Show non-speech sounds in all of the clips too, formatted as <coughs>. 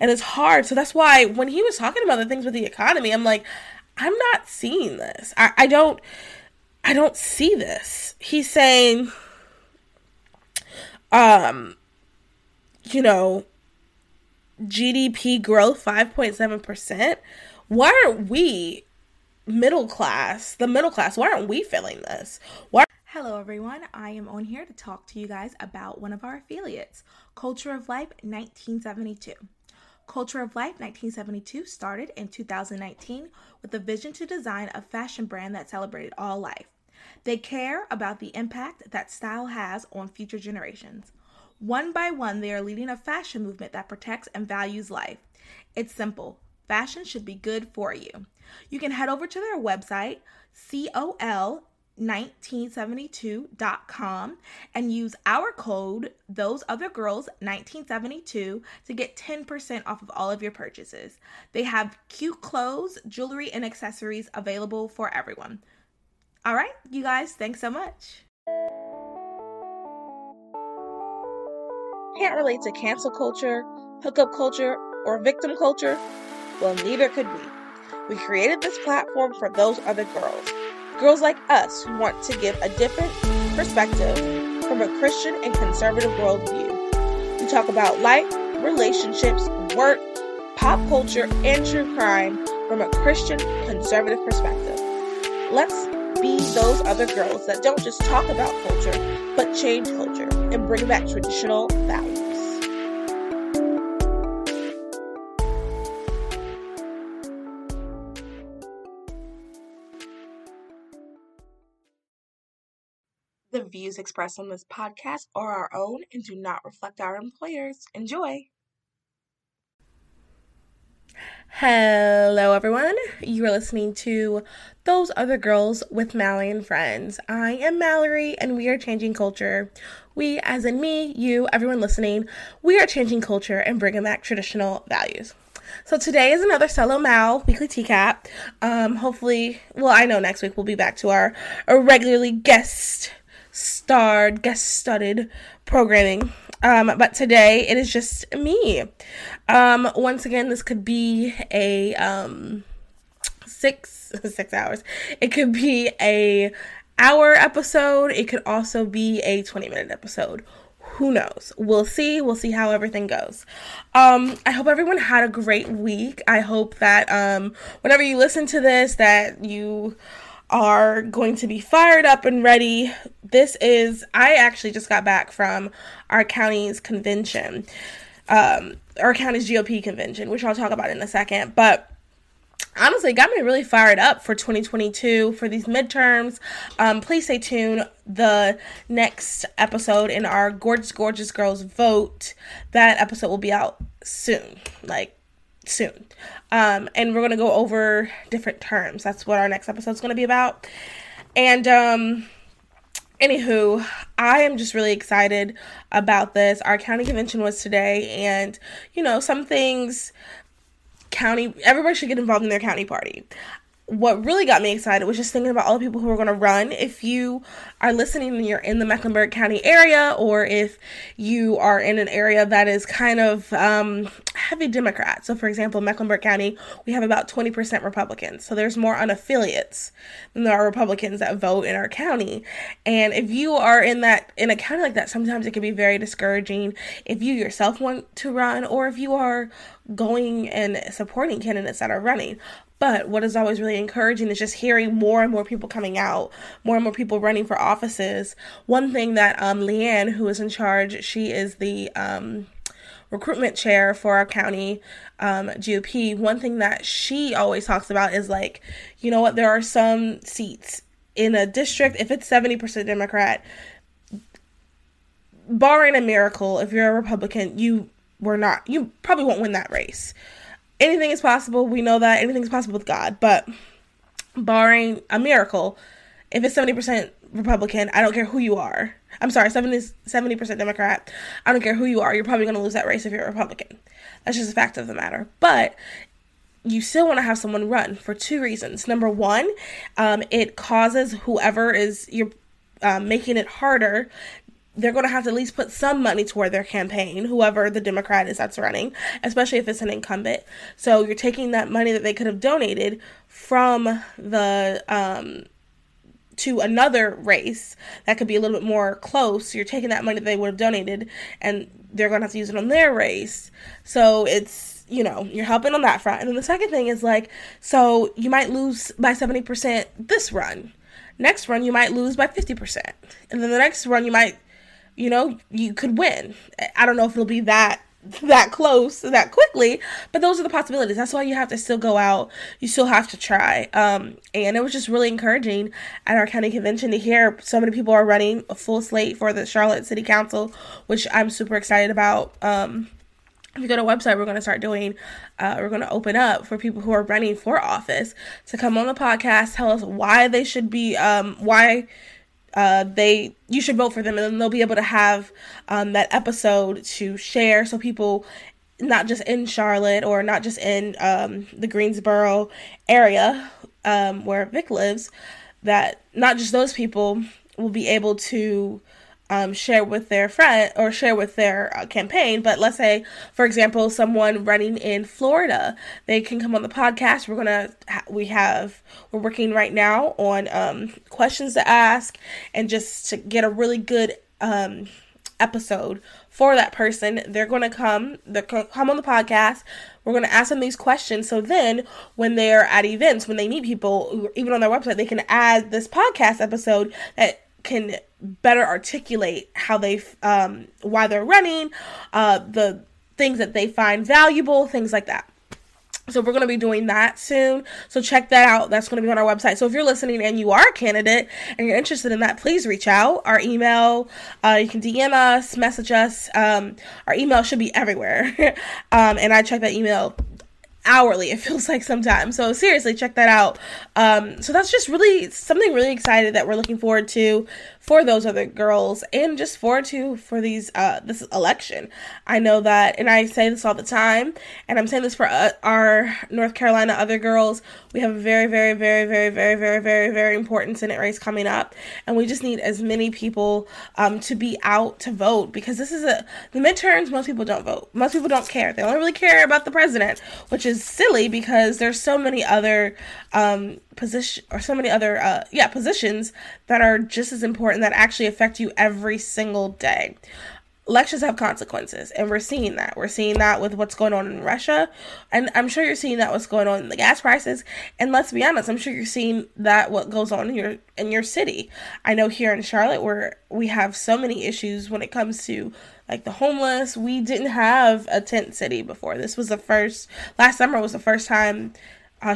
and it's hard. So that's why when he was talking about the things with the economy, I'm like, I'm not seeing this. I, I don't I don't see this. He's saying um you know GDP growth 5.7%. Why aren't we middle class, the middle class, why aren't we feeling this? Why Hello, everyone. I am on here to talk to you guys about one of our affiliates, Culture of Life 1972. Culture of Life 1972 started in 2019 with a vision to design a fashion brand that celebrated all life. They care about the impact that style has on future generations. One by one, they are leading a fashion movement that protects and values life. It's simple fashion should be good for you. You can head over to their website, COL 1972.com and use our code those other girls 1972 to get 10% off of all of your purchases. They have cute clothes, jewelry and accessories available for everyone. All right, you guys, thanks so much. Can't relate to cancel culture, hookup culture, or victim culture? Well, neither could we. We created this platform for those other girls Girls like us who want to give a different perspective from a Christian and conservative worldview. We talk about life, relationships, work, pop culture, and true crime from a Christian conservative perspective. Let's be those other girls that don't just talk about culture, but change culture and bring back traditional values. The views expressed on this podcast are our own and do not reflect our employers. Enjoy! Hello, everyone. You are listening to Those Other Girls with Mallory and Friends. I am Mallory, and we are changing culture. We, as in me, you, everyone listening, we are changing culture and bringing back traditional values. So today is another solo Mal weekly TCAP. Um, hopefully, well, I know next week we'll be back to our, our regularly guest starred, guest studded programming. Um, but today it is just me. Um, once again, this could be a um, six <laughs> six hours. It could be a hour episode. It could also be a twenty minute episode. Who knows? We'll see. We'll see how everything goes. Um, I hope everyone had a great week. I hope that um, whenever you listen to this, that you are going to be fired up and ready. This is, I actually just got back from our county's convention, um, our county's GOP convention, which I'll talk about in a second. But honestly, got me really fired up for 2022 for these midterms. Um, please stay tuned. The next episode in our Gorgeous Gorgeous Girls vote, that episode will be out soon. Like, soon. Um, and we're going to go over different terms. That's what our next episode is going to be about. And, um, anywho, I am just really excited about this. Our county convention was today, and, you know, some things county everybody should get involved in their county party what really got me excited was just thinking about all the people who are going to run. If you are listening and you're in the Mecklenburg County area, or if you are in an area that is kind of um, heavy Democrat. So, for example, Mecklenburg County, we have about 20% Republicans. So, there's more unaffiliates than there are Republicans that vote in our county. And if you are in that, in a county like that, sometimes it can be very discouraging if you yourself want to run, or if you are going and supporting candidates that are running. But what is always really encouraging is just hearing more and more people coming out, more and more people running for offices. One thing that um, Leanne, who is in charge, she is the um, recruitment chair for our county um, GOP. One thing that she always talks about is like, you know what, there are some seats in a district, if it's 70% Democrat, barring a miracle, if you're a Republican, you were not, you probably won't win that race anything is possible. We know that anything is possible with God, but barring a miracle, if it's 70% Republican, I don't care who you are. I'm sorry, 70, 70% Democrat. I don't care who you are. You're probably going to lose that race if you're a Republican. That's just a fact of the matter. But you still want to have someone run for two reasons. Number one, um, it causes whoever is you're uh, making it harder they're going to have to at least put some money toward their campaign, whoever the Democrat is that's running, especially if it's an incumbent. So you're taking that money that they could have donated from the um, to another race that could be a little bit more close. You're taking that money that they would have donated and they're going to have to use it on their race. So it's, you know, you're helping on that front. And then the second thing is like, so you might lose by 70% this run. Next run, you might lose by 50%. And then the next run, you might, you know, you could win. I don't know if it'll be that that close that quickly but those are the possibilities. That's why you have to still go out. You still have to try. Um and it was just really encouraging at our county convention to hear so many people are running a full slate for the charlotte city council which i'm super excited about. Um if you go to website we're going to start doing uh, we're going to open up for people who are running for office to come on the podcast tell us why they should be um why uh, they you should vote for them and then they'll be able to have um, that episode to share so people not just in charlotte or not just in um, the greensboro area um, where vic lives that not just those people will be able to um, share with their friend or share with their uh, campaign. But let's say, for example, someone running in Florida, they can come on the podcast. We're gonna ha- we have we're working right now on um, questions to ask and just to get a really good um, episode for that person. They're gonna come. They're gonna come on the podcast. We're gonna ask them these questions. So then, when they're at events, when they meet people, even on their website, they can add this podcast episode that can better articulate how they um why they're running uh the things that they find valuable things like that so we're going to be doing that soon. So check that out. That's going to be on our website. So if you're listening and you are a candidate and you're interested in that, please reach out. Our email, uh, you can DM us, message us. Um, our email should be everywhere. <laughs> um, and I check that email hourly it feels like sometimes. So seriously check that out. Um, so that's just really something really excited that we're looking forward to for those other girls and just for to for these uh, this election. I know that, and I say this all the time, and I'm saying this for uh, our North Carolina other girls. We have a very, very, very, very, very, very, very, very important Senate race coming up, and we just need as many people um, to be out to vote because this is a the midterms. Most people don't vote. Most people don't care. They only really care about the president, which is silly because there's so many other um, position or so many other uh, yeah positions that are just as important that actually affect you every single day. Elections have consequences and we're seeing that. We're seeing that with what's going on in russia and i'm sure you're seeing that what's going on in the gas prices. And let's be honest i'm sure you're seeing that what goes on in your in your city. I know here in charlotte where we have so many issues when it comes to like the homeless we didn't have a tent city before. This was the first last summer was the first time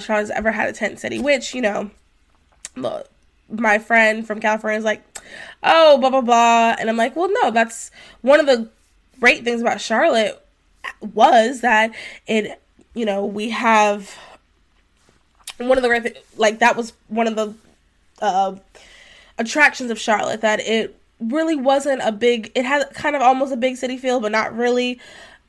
Charlotte's ever had a tent city, which, you know, look, my friend from California is like, oh, blah, blah, blah. And I'm like, well, no, that's one of the great things about Charlotte was that it, you know, we have one of the great, like, that was one of the uh, attractions of Charlotte that it really wasn't a big, it had kind of almost a big city feel, but not really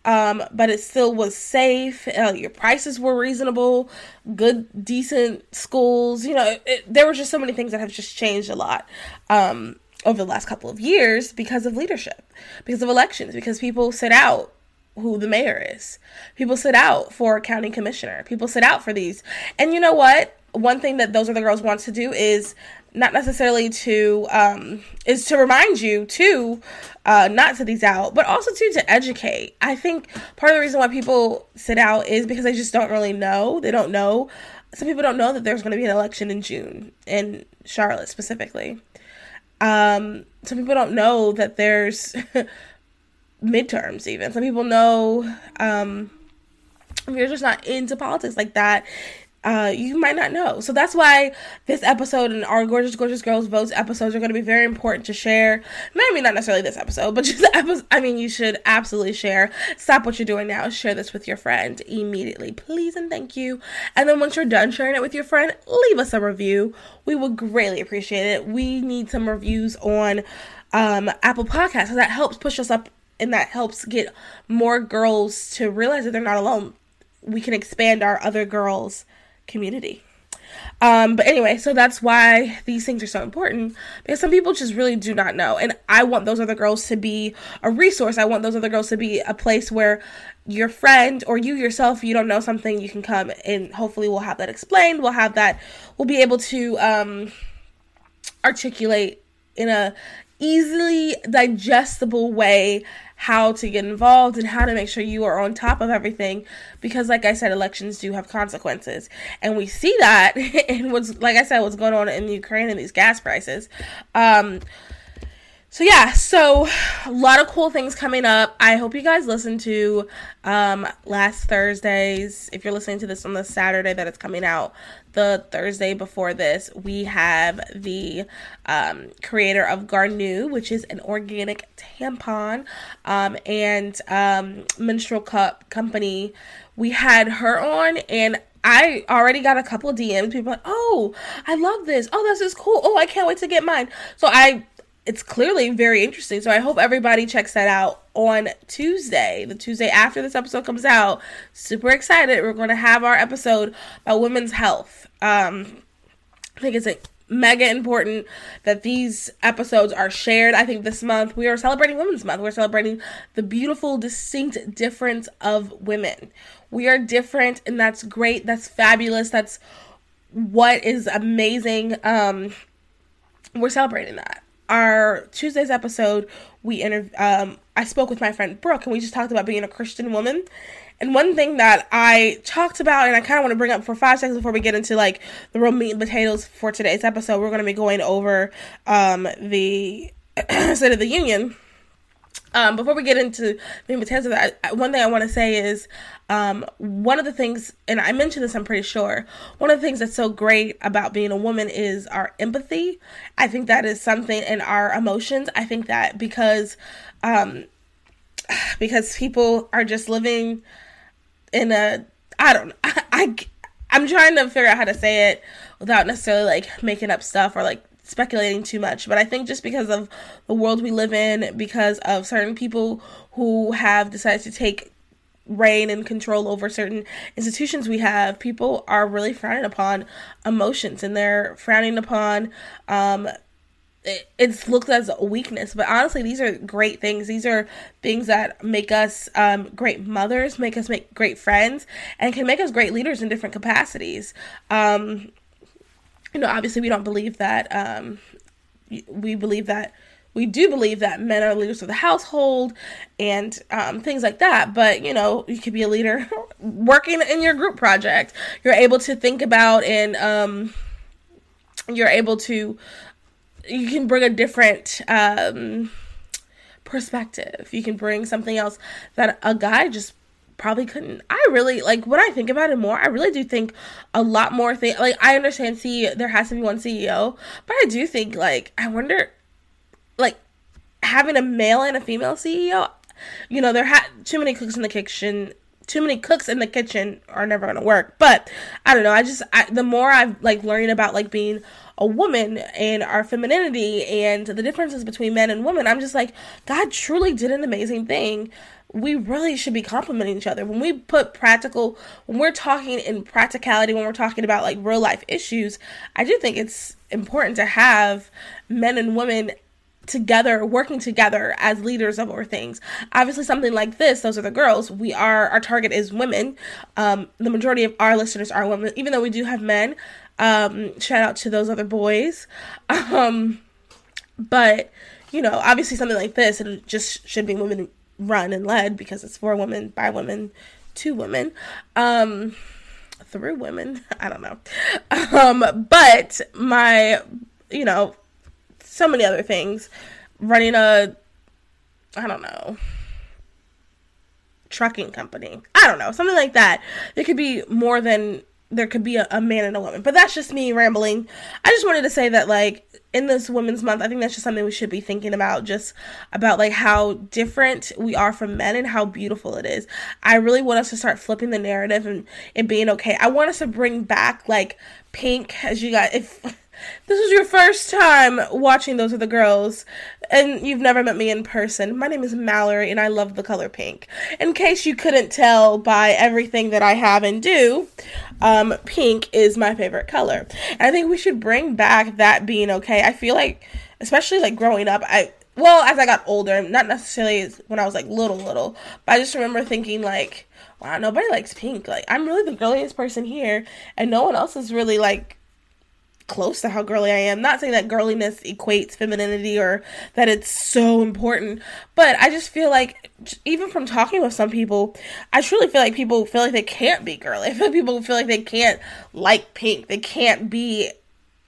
um, but it still was safe. Uh, your prices were reasonable, good, decent schools. You know, it, there were just so many things that have just changed a lot um, over the last couple of years because of leadership, because of elections, because people sit out who the mayor is. People sit out for county commissioner. People sit out for these. And you know what? One thing that those other girls want to do is not necessarily to um, is to remind you to uh, not sit these out, but also to to educate. I think part of the reason why people sit out is because they just don't really know. They don't know. Some people don't know that there's going to be an election in June in Charlotte specifically. Um, some people don't know that there's <laughs> midterms. Even some people know. Um, if you're just not into politics like that, uh, you might not know. So that's why this episode and our Gorgeous Gorgeous Girls Votes episodes are going to be very important to share. Maybe not necessarily this episode, but <laughs> just episode. I mean, you should absolutely share. Stop what you're doing now. Share this with your friend immediately, please and thank you. And then once you're done sharing it with your friend, leave us a review. We would greatly appreciate it. We need some reviews on um, Apple Podcasts, so that helps push us up and that helps get more girls to realize that they're not alone. We can expand our other girls' community. Um, but anyway, so that's why these things are so important because some people just really do not know. And I want those other girls to be a resource. I want those other girls to be a place where your friend or you yourself, you don't know something, you can come and hopefully we'll have that explained. We'll have that, we'll be able to um, articulate in a easily digestible way how to get involved and how to make sure you are on top of everything because like I said elections do have consequences. And we see that <laughs> in what's like I said what's going on in Ukraine and these gas prices. Um so yeah, so a lot of cool things coming up. I hope you guys listen to um, last Thursday's. If you're listening to this on the Saturday that it's coming out, the Thursday before this, we have the um, creator of Garnu, which is an organic tampon um, and um, menstrual cup company. We had her on, and I already got a couple DMs. People like, "Oh, I love this. Oh, this is cool. Oh, I can't wait to get mine." So I it's clearly very interesting. So I hope everybody checks that out on Tuesday, the Tuesday after this episode comes out. Super excited. We're going to have our episode about women's health. Um, I think it's a mega important that these episodes are shared. I think this month we are celebrating Women's Month. We're celebrating the beautiful, distinct difference of women. We are different, and that's great. That's fabulous. That's what is amazing. Um, we're celebrating that our Tuesday's episode, we inter- um, I spoke with my friend Brooke, and we just talked about being a Christian woman. And one thing that I talked about, and I kind of want to bring up for five seconds before we get into like the real meat and potatoes for today's episode, we're going to be going over um, the <clears throat> State of the Union. Um, before we get into the potatoes of that, one thing I want to say is um, one of the things, and I mentioned this, I'm pretty sure, one of the things that's so great about being a woman is our empathy. I think that is something in our emotions. I think that because, um, <sighs> because people are just living in a, I don't, I, <laughs> I, I'm trying to figure out how to say it without necessarily like making up stuff or like speculating too much, but I think just because of the world we live in, because of certain people who have decided to take reign and control over certain institutions we have, people are really frowning upon emotions and they're frowning upon um, it's looked as a weakness. But honestly these are great things. These are things that make us um, great mothers make us make great friends and can make us great leaders in different capacities. Um, you know obviously we don't believe that um, we believe that we do believe that men are leaders of the household and um, things like that. But you know, you could be a leader <laughs> working in your group project. You're able to think about and um, you're able to you can bring a different um, perspective. You can bring something else that a guy just probably couldn't. I really like when I think about it more. I really do think a lot more thing. Like I understand, see, there has to be one CEO, but I do think like I wonder like having a male and a female CEO, you know, there had too many cooks in the kitchen. Too many cooks in the kitchen are never gonna work. But I don't know. I just I, the more I've like learning about like being a woman and our femininity and the differences between men and women, I'm just like God truly did an amazing thing we really should be complimenting each other. When we put practical, when we're talking in practicality, when we're talking about like real life issues, I do think it's important to have men and women together working together as leaders of our things. Obviously something like this Those Other Girls. We are our target is women. Um the majority of our listeners are women even though we do have men. Um shout out to those other boys. <laughs> Um but you know obviously something like this it just should be women run and led because it's for women by women to women. Um through women. <laughs> I don't know. Um but my you know so many other things. Running a, I don't know, trucking company. I don't know, something like that. There could be more than there could be a, a, man and a woman. But that's just me rambling. I just wanted to say that like in this women's month, I think that's just something we should be thinking about just about like how different we are from men and how beautiful it is. I really want us to start flipping the narrative and it being okay. I want us to bring back like pink as you got if this is your first time watching Those Other Girls, and you've never met me in person, my name is Mallory, and I love the color pink. In case you couldn't tell by everything that I have and do, um, pink is my favorite color. And I think we should bring back that being okay. I feel like, especially like growing up, I well as I got older, not necessarily when I was like little little, but I just remember thinking like, wow, nobody likes pink. Like I'm really the girliest person here, and no one else is really like close to how girly I am. Not saying that girliness equates femininity or that it's so important, but I just feel like even from talking with some people, I truly feel like people feel like they can't be girly. <laughs> I feel like people feel like they can't like pink. They can't be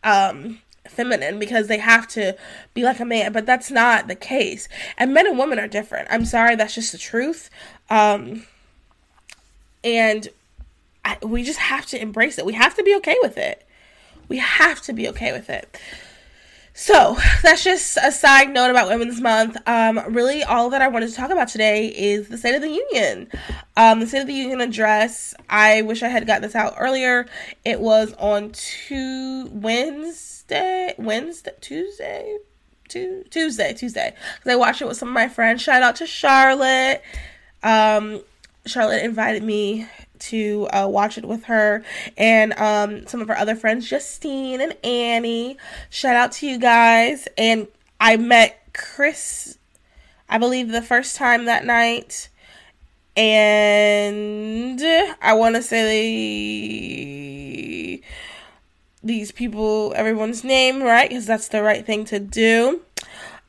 um feminine because they have to be like a man, but that's not the case. And men and women are different. I'm sorry, that's just the truth. Um and I, we just have to embrace it. We have to be okay with it. We have to be okay with it. So that's just a side note about Women's Month. Um, really, all that I wanted to talk about today is the State of the Union. Um, the State of the Union address. I wish I had gotten this out earlier. It was on two Wednesday, Wednesday, Tuesday, Tuesday, Tuesday. Because I watched it with some of my friends. Shout out to Charlotte. Um, Charlotte invited me to uh, watch it with her and um, some of her other friends, Justine and Annie. Shout out to you guys. And I met Chris, I believe, the first time that night. And I want to say these people, everyone's name, right? Because that's the right thing to do.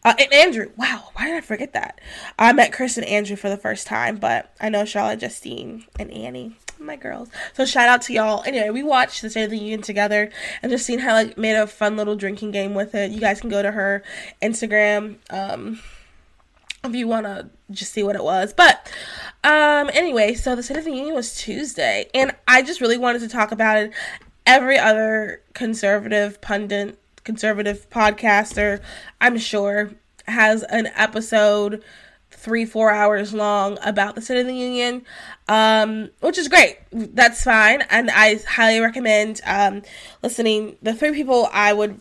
Uh, and Andrew, wow, why did I forget that? I met Chris and Andrew for the first time, but I know Charlotte, Justine, and Annie, my girls. So shout out to y'all. Anyway, we watched the State of the Union together and just seen how like made a fun little drinking game with it. You guys can go to her Instagram um, if you want to just see what it was. But um, anyway, so the State of the Union was Tuesday, and I just really wanted to talk about it. Every other conservative pundit conservative podcaster, I'm sure, has an episode three, four hours long about the State of the Union, um, which is great. That's fine. And I highly recommend um, listening. The three people I would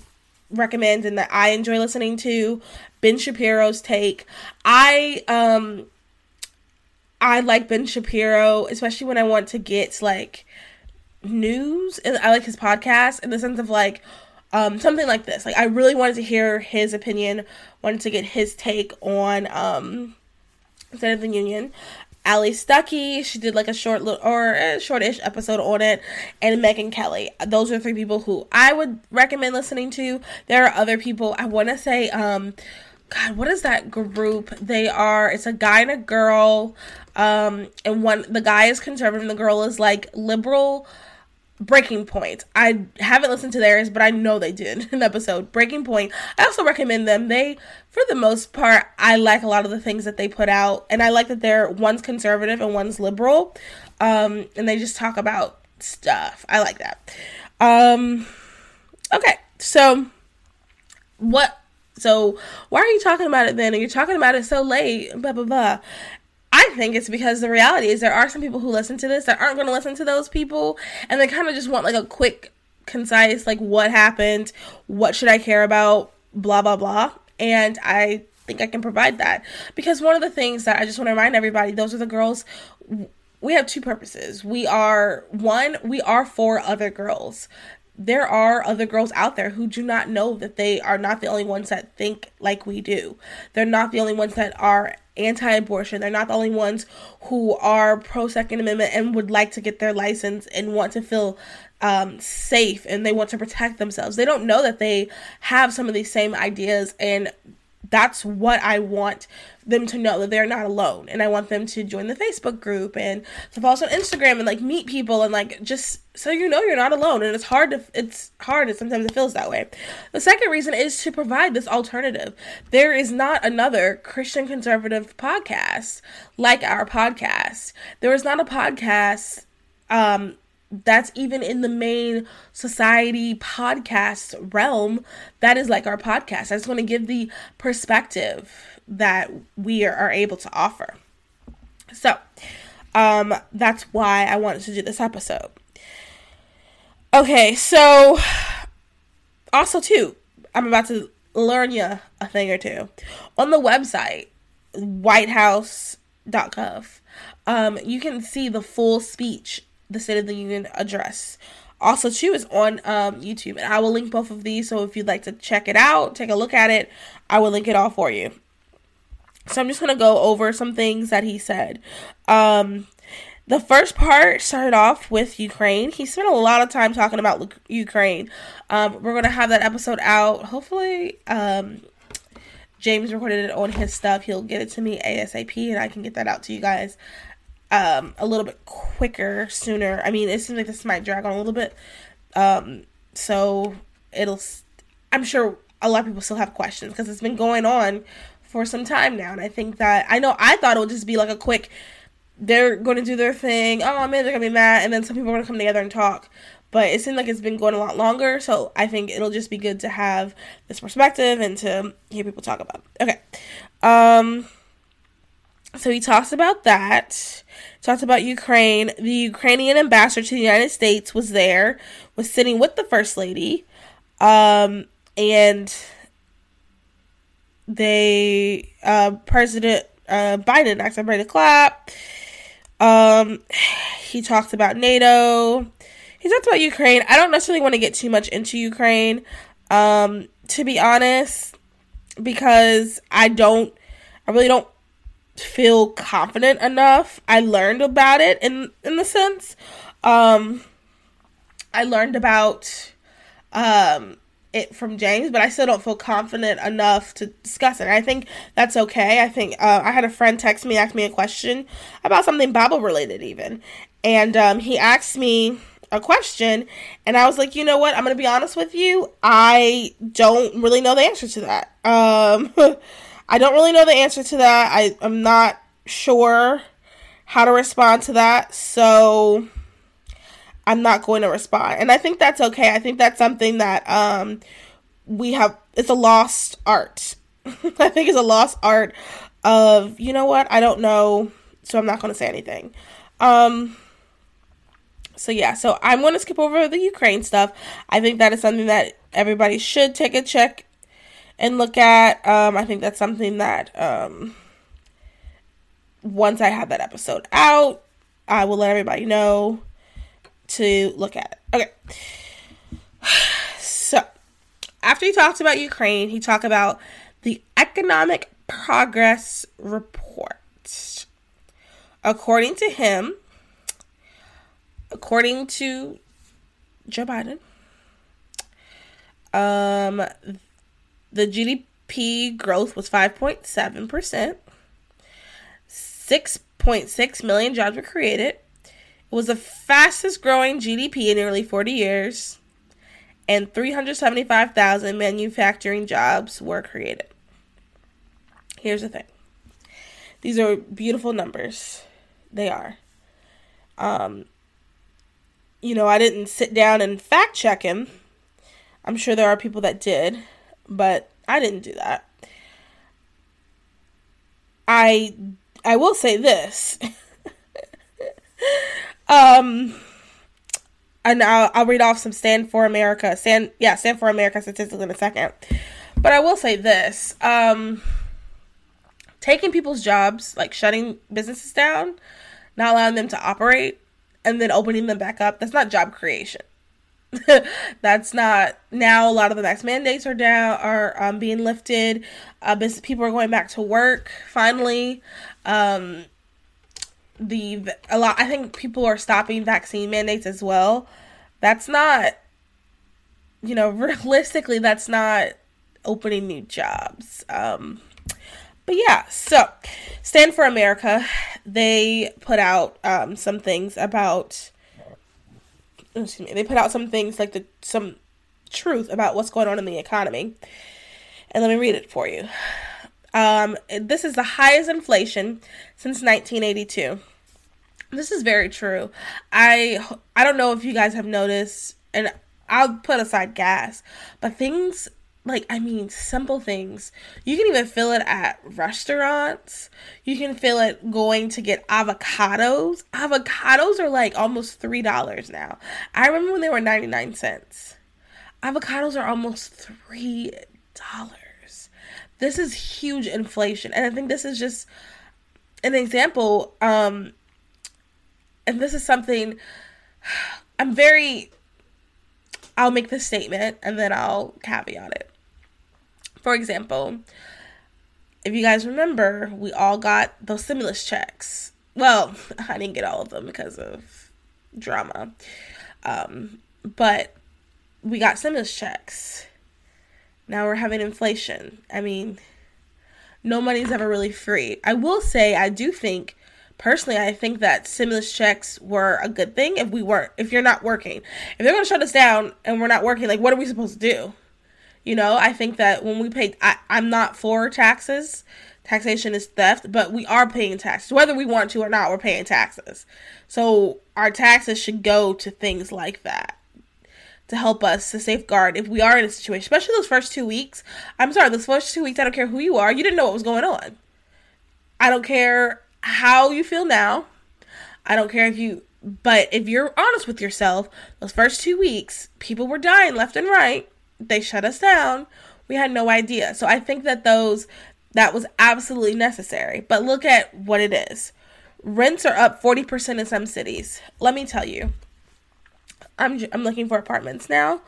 recommend and that I enjoy listening to Ben Shapiro's take. I, um, I like Ben Shapiro, especially when I want to get like news. And I like his podcast in the sense of like, um, something like this. Like I really wanted to hear his opinion, wanted to get his take on um, State of the Union. Allie Stuckey, she did like a short little or a shortish episode on it, and Megyn Kelly. Those are three people who I would recommend listening to. There are other people. I want to say, um, God, what is that group? They are. It's a guy and a girl. Um, and one the guy is conservative, and the girl is like liberal Breaking Point. I haven't listened to theirs, but I know they did <laughs> an episode. Breaking Point. I also recommend them. They, for the most part, I like a lot of the things that they put out, and I like that they're one's conservative and one's liberal, um, and they just talk about stuff. I like that. Um, okay, so what? So why are you talking about it then? And you're talking about it so late. Blah blah blah. I think it's because the reality is there are some people who listen to this that aren't going to listen to those people and they kind of just want like a quick, concise, like what happened, what should I care about, blah, blah, blah. And I think I can provide that because one of the things that I just want to remind everybody Those Other Girls. We have two purposes. We are one, we are for other girls there are other girls out there who do not know that they are not the only ones that think like we do. They're not the only ones that are anti abortion. They're not the only ones who are pro Second Amendment and would like to get their license and want to feel um, safe and they want to protect themselves. They don't know that they have some of these same ideas and that's what I want them to know that they're not alone. And I want them to join the Facebook group and to follow us on Instagram and like meet people and like just so you know you're not alone. And it's hard to it's hard and sometimes it feels that way. The second reason is to provide this alternative. There is not another Christian conservative podcast like our podcast. There is not a podcast um that's even in the main society podcast realm that is like our podcast. I just want to give the perspective that we are, able to offer. So um that's why i wanted to do this episode. Okay so also too i'm about to learn you a thing or two. On the website whitehouse.gov um you can see the full speech the State of the Union address. Also, too, is on um, YouTube, and I will link both of these. So if you'd like to check it out, take a look at it, I will link it all for you. So I'm just gonna go over some things that he said. Um, the first part started off with Ukraine. He spent a lot of time talking about Ukraine. Um, we're gonna have that episode out. Hopefully, um, James recorded it on his stuff. He'll get it to me ASAP, and I can get that out to you guys um, a little bit quicker, sooner. I mean, it seems like this might drag on a little bit. Um, so it'll. I'm sure a lot of people still have questions because it's been going on for some time now, and I think that I know I thought it would just be like a quick. They're going to do their thing. Oh man, they're gonna be mad, and then some people are gonna come together and talk. But it seems like it's been going a lot longer, so I think it'll just be good to have this perspective and to hear people talk about. It. Okay, um, so he talks about that. Talks about Ukraine. The Ukrainian ambassador to the United States was there, was sitting with the first lady, um, and they uh, President uh, Biden asked everybody to clap. Um, he talked about NATO. He talked about Ukraine. I don't necessarily want to get too much into Ukraine, um, to be honest, because I don't, I really don't feel confident enough. I learned about it in in the sense. Um I learned about um it from James, but I still don't feel confident enough to discuss it. I think that's okay. I think uh, I had a friend text me, ask me a question about something Bible related, even, and um, he asked me a question, and I was like, you know what? I'm gonna be honest with you. I don't really know the answer to that. Um, <laughs> I don't really know the answer to that. I, I'm not sure how to respond to that. So I'm not going to respond. And I think that's okay. I think that's something that um, we have, it's a lost art. <laughs> I think it's a lost art of, you know what, I don't know. So I'm not going to say anything. Um, so yeah, so I'm going to skip over the Ukraine stuff. I think that is something that everybody should take a check and look at. Um, I think that's something that um, once I have that episode out, I will let everybody know to look at it. Okay. <sighs> So, after he talked about Ukraine, he talked about the economic progress report. According to him, according to Joe Biden, um, the GDP growth was 5.7%. 6.6 million jobs were created. It was the fastest growing GDP in nearly 40 years. And 375,000 manufacturing jobs were created. Here's the thing these are beautiful numbers. They are. Um, you know, I didn't sit down and fact check him. I'm sure there are people that did but I didn't do that. I I will say this. <laughs> um and I'll, I'll read off some Stand for America, Stand yeah, Stand for America statistics in a second. But I will say this. Um taking people's jobs, like shutting businesses down, not allowing them to operate, and then opening them back up, that's not job creation. <laughs> that's not now a lot of the max mandates are down are um, being lifted. Uh, people are going back to work finally. Um, the a lot i think people are stopping vaccine mandates as well. That's not you know <laughs> realistically that's not opening new jobs. Um, but yeah so stand for america they put out um, some things about excuse me, they put out some things like the some truth about what's going on in the economy. And let me read it for you. Um, this is the highest inflation since 1982. This is very true. I I don't know if you guys have noticed, and I'll put aside gas, but things like I mean simple things. You can even feel it at restaurants. You can feel it going to get avocados. Avocados are like almost three dollars now. I remember when they were ninety nine cents. Avocados are almost three dollars. This is huge inflation, and I think this is just an example. Um, and this is something <sighs> I'm very I'll make the statement and then I'll caveat it. For example, if you guys remember, we all got those stimulus checks. Well, <laughs> I didn't get all of them because of drama. Um, but we got stimulus checks. Now we're having inflation. I mean, no money's ever really free. I will say, I do think, personally, I think that stimulus checks were a good thing if we weren't, if you're not working. If they're going to shut us down and we're not working, like, what are we supposed to do? You know, I think that when we pay, I, I'm not for taxes. Taxation is theft, but we are paying taxes. Whether we want to or not, we're paying taxes. So our taxes should go to things like that to help us to safeguard if we are in a situation, especially those first two weeks. I'm sorry, those first two weeks, I don't care who you are, you didn't know what was going on. I don't care how you feel now. I don't care if you, but if you're honest with yourself, those first two weeks, people were dying left and right they shut us down. We had no idea. So I think that those that was absolutely necessary. But look at what it is. Rents are up 40% in some cities. Let me tell you. I'm I'm looking for apartments now.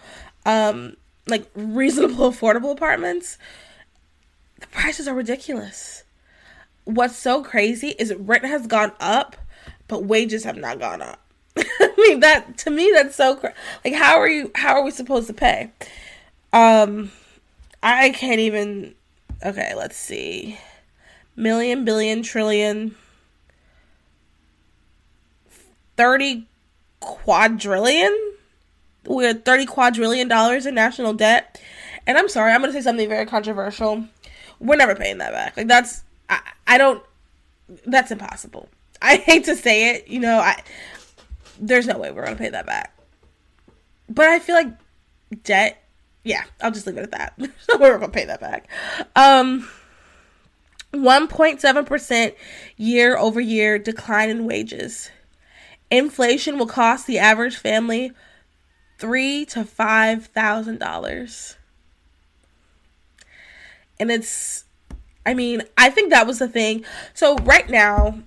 Um like reasonable <laughs> affordable apartments. The prices are ridiculous. What's so crazy is rent has gone up, but wages have not gone up. <laughs> I mean that to me that's so cra- like how are you how are we supposed to pay? Um, I can't even. Okay, let's see. Million, billion, trillion, 30 quadrillion? We're 30 quadrillion dollars in national debt. And I'm sorry, I'm going to say something very controversial. We're never paying that back. Like, that's. I, I don't. That's impossible. <laughs> I hate to say it, you know, I. There's no way we're going to pay that back. But I feel like debt yeah, I'll just leave it at that. <laughs> We're gonna pay that back. Um, 1.7% year over year decline in wages. Inflation will cost the average family three to five thousand dollars. And it's I mean, I think that was the thing. So right now,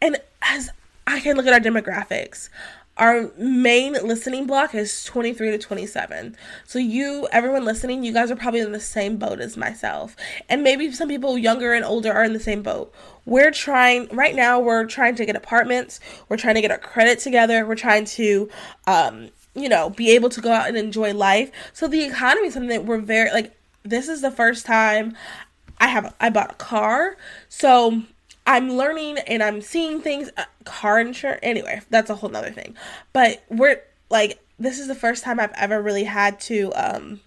and as I can look at our demographics, our main listening block is 23 to 27. So you everyone listening, you guys are probably in the same boat as myself. And maybe some people younger and older are in the same boat. We're trying right now we're trying to get apartments, we're trying to get our credit together, we're trying to um you know, be able to go out and enjoy life. So the economy is something that we're very like this is the first time I have I bought a car. So I'm learning and I'm seeing things. Uh, car insurance, anyway, that's a whole nother thing. But we're like, this is the first time I've ever really had to um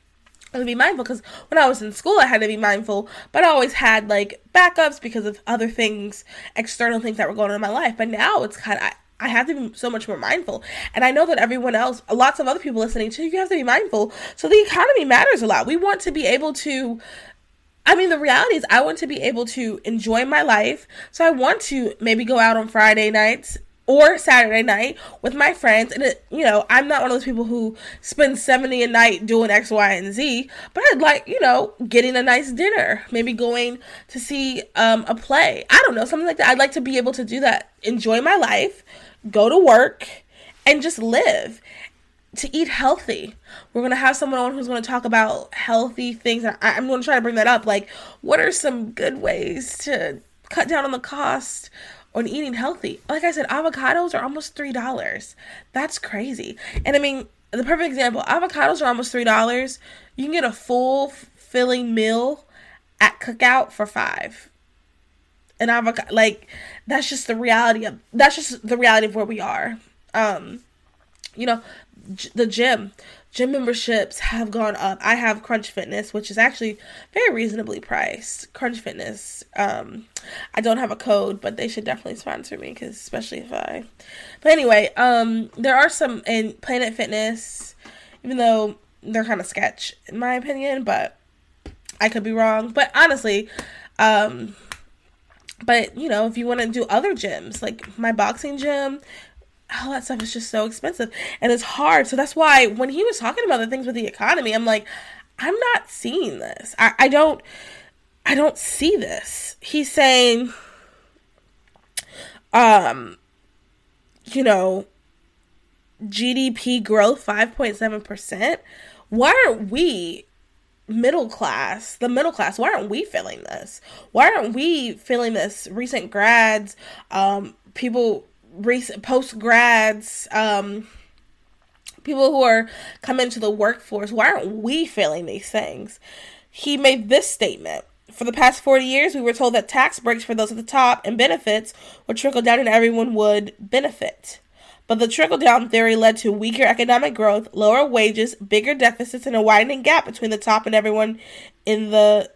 be mindful because when I was in school, I had to be mindful, but I always had like backups because of other things, external things that were going on in my life. But now it's kind of. I, I have to be so much more mindful. And I know that everyone else, lots of other people listening too, you have to be mindful. So the economy matters a lot. We want to be able to I mean, the reality is, I want to be able to enjoy my life. So I want to maybe go out on Friday nights or Saturday night with my friends. And, it, you know, I'm not one of those people who spend 70 a night doing X, Y, and Z, but I'd like, you know, getting a nice dinner, maybe going to see um, a play. I don't know, something like that. I'd like to be able to do that, enjoy my life, go to work, and just live to eat healthy. We're going to have someone on who's going to talk about healthy things. I, I'm going to try to bring that up. Like, what are some good ways to cut down on the cost on eating healthy? Like I said, avocados are almost $3. That's crazy. And I mean, the perfect example avocados are almost $3. You can get a full filling meal at cookout for five an avocado like that's just the reality of that's just the reality of where we are um you know the gym. Gym memberships have gone up. I have crunch fitness which is actually very reasonably priced. Crunch fitness um i don't have a code but they should definitely sponsor me because especially if i but anyway um there are some in planet fitness even though they're kind of sketch in my opinion but i could be wrong but honestly um but you know if you want to do other gyms like my boxing gym all that stuff is just so expensive and it's hard. So that's why when he was talking about the things with the economy, I'm like, I'm not seeing this. I, I don't I don't see this. He's saying um you know GDP growth 5.7%. Why aren't we middle class, the middle class, why aren't we feeling this? Why aren't we feeling this? Recent grads, um, people, recent post grads, um, people who are coming to the workforce, why aren't we feeling these things? He made this statement. For the past 40 years, we were told that tax breaks for those at the top and benefits would trickle down and everyone would benefit. But the trickle down theory led to weaker economic growth, lower wages, bigger deficits, and a widening gap between the top and everyone in the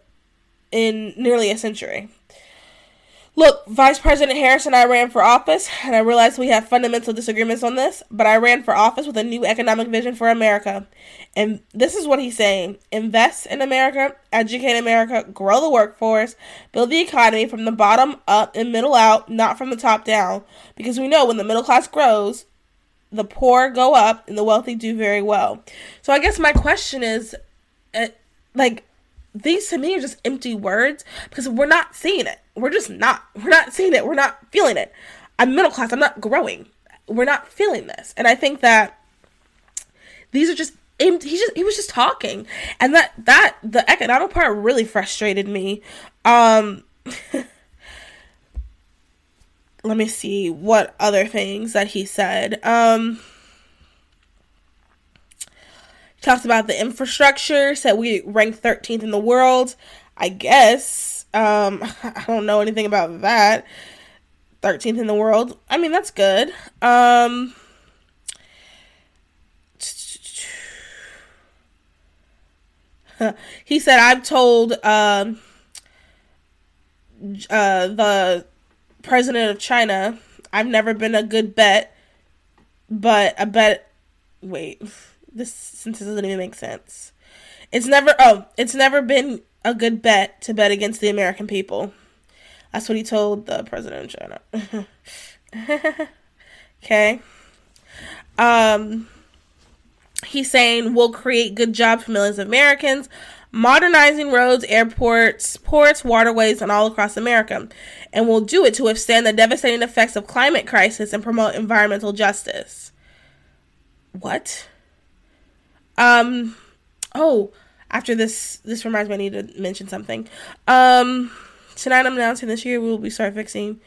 in nearly a century. Look, Vice President Harris and I ran for office, and I realize we have fundamental disagreements on this, but I ran for office with a new economic vision for America. And this is what he's saying invest in America, educate America, grow the workforce, build the economy from the bottom up and middle out, not from the top down. Because we know when the middle class grows, the poor go up and the wealthy do very well. So I guess my question is uh, like, these to me are just empty words because we're not seeing it. We're just not. We're not seeing it. We're not feeling it. I'm middle class. I'm not growing. We're not feeling this. And I think that these are just empty. He just he was just talking, and that that the economic part really frustrated me. Um, <laughs> let me see what other things that he said. Um talks about the infrastructure, said we ranked 13th in the world. I guess. Um, <laughs> I don't know anything about that. 13th in the world. I mean, that's good. Um, <laughs> he said, I've told um, uh, the president of China, I've never been a good bet, but a bet. Wait this sentence doesn't even make sense. It's never oh, it's never been a good bet to bet against the American people. That's what he told the president of China. <laughs> okay. Um he's saying we'll create good jobs for millions of Americans, modernizing roads, airports, ports, waterways, and all across America. And we'll do it to withstand the devastating effects of climate crisis and promote environmental justice. What? Um, oh, after this, this reminds me I need to mention something. Um, tonight I'm announcing this year we will be start fixing.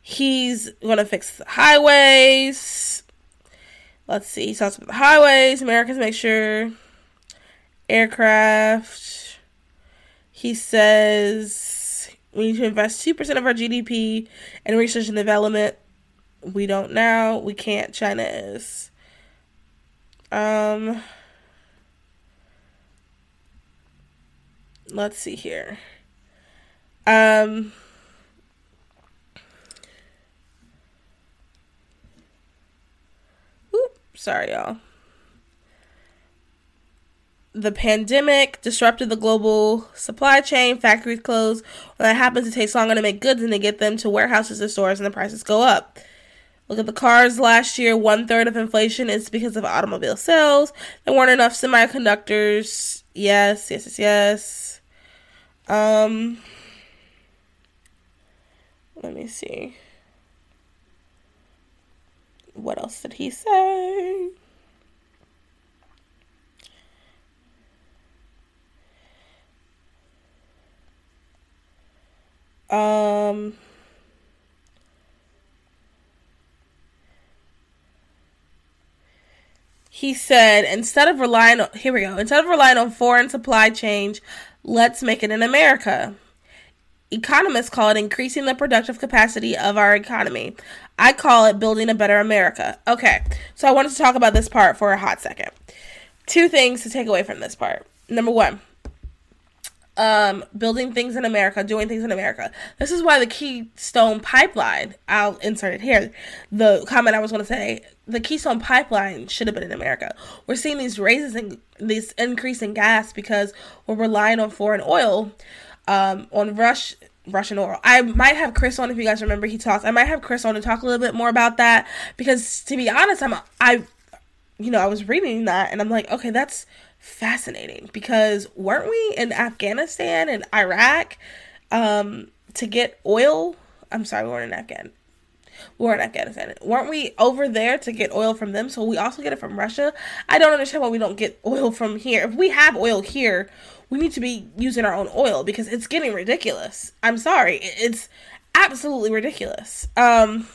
He's gonna fix the highways. Let's see. He talks about the highways. Americans make sure aircraft. He says we need to invest two percent of our GDP in research and development. We don't now. We can't. China is. Um. Let's see here. Um, Oop, sorry, y'all. The pandemic disrupted the global supply chain. Factories closed. When that happens, it takes longer to make goods and to get them to warehouses and stores, and the prices go up. Look at the cars last year. One third of inflation is because of automobile sales. There weren't enough semiconductors. Yes, yes, yes, yes. Um, let me see. What else did he say? Um, he said instead of relying on here we go instead of relying on foreign supply change, Let's make it in America. Economists call it increasing the productive capacity of our economy. I call it building a better America. Okay, so I wanted to talk about this part for a hot second. Two things to take away from this part. Number one, um, building things in America, doing things in America. This is why the Keystone Pipeline, I'll insert it here. The comment I was going to say, the Keystone Pipeline should have been in America. We're seeing these raises in these increase in gas because we're relying on foreign oil, um, on Rush, Russian oil. I might have Chris on if you guys remember he talks. I might have Chris on to talk a little bit more about that because to be honest, I'm I, you know, I was reading that and I'm like, okay, that's fascinating because weren't we in Afghanistan and Iraq um, to get oil? I'm sorry, we weren't in Afghan. We were in Afghanistan. Weren't we over there to get oil from them? So we also get it from Russia. I don't understand why we don't get oil from here. If we have oil here, we need to be using our own oil because it's getting ridiculous. I'm sorry. It's absolutely ridiculous. Um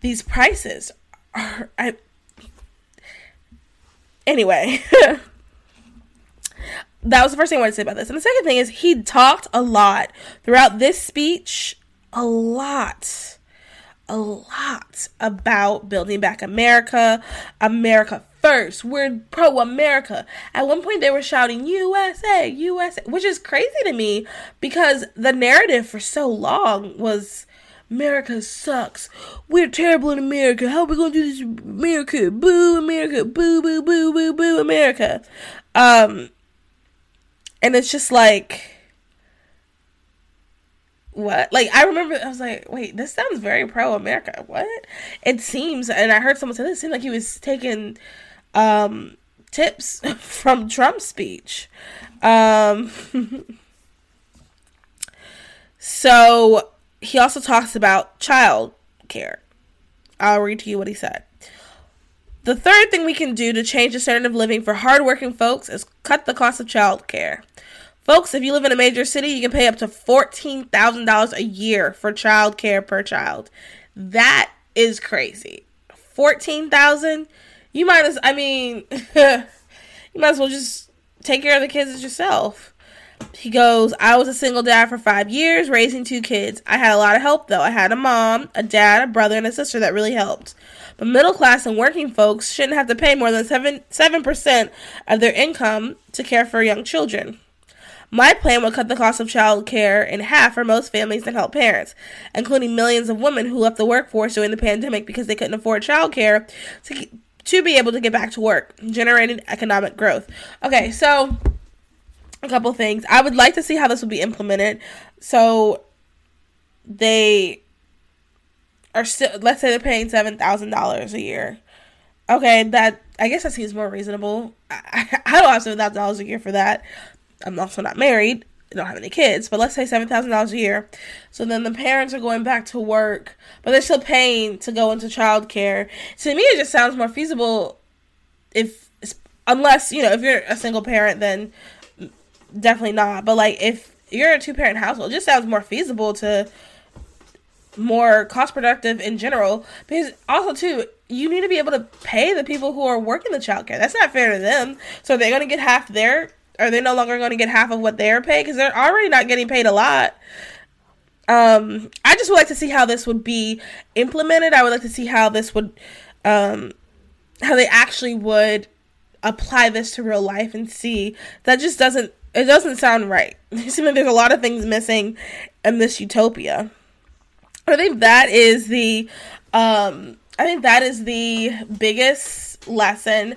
these prices are I anyway. <laughs> that was the first thing I wanted to say about this. And the second thing is he talked a lot throughout this speech, a lot, a lot about building back America, America first. We're pro America. At one point, they were shouting USA, USA, which is crazy to me because the narrative for so long was. America sucks. We're terrible in America. How are we gonna do this? America, boo, America, boo, boo, boo, boo, boo, America. Um, and it's just like what? Like i remember i was like wait this sounds very pro-america. What? It seems and i heard someone say this seemed like he was taking um tips <laughs> from trump's speech. Um <laughs> so he also talks about child care i'll read to you what he said. The third thing we can do to change the standard of living for hardworking folks is cut the cost of child care. Folks, if you live in a major city, you can pay up to $14,000 a year for child care per child. That is crazy. 14,000? You might as I mean, <laughs> you might as well just take care of the kids yourself. He goes, I was a single dad for five years, raising two kids. I had a lot of help though. I had a mom, a dad, a brother, and a sister that really helped. But middle class and working folks shouldn't have to pay more than 7 7% of their income to care for young children. My plan would cut the cost of child care in half for most families and help parents, including millions of women who left the workforce during the pandemic because they couldn't afford child care to, to be able to get back to work, generating economic growth. Okay, so a couple things. I would like to see how this would be implemented. So they are still, let's say they're paying $7,000 a year. Okay, that, I guess that seems more reasonable. I, <laughs> I don't have $7,000 a year for that. I'm also not married, I don't have any kids, but let's say seven thousand dollars a year. So then the parents are going back to work, but they're still paying to go into childcare. To me, it just sounds more feasible if, unless you know, if you're a single parent, then definitely not. But like if you're a two parent household, it just sounds more feasible to more cost productive in general. Because also too, you need to be able to pay the people who are working the childcare. That's not fair to them. So they're gonna get half their are they no longer going to get half of what they're paid? Because they're already not getting paid a lot. Um i just would like to see how this would be implemented. I would like to see how this would um how they actually would apply this to real life and see. That just doesn't it doesn't sound right. <laughs> It seems like there's a lot of things missing in this utopia. I think that is the um i think that is the biggest lesson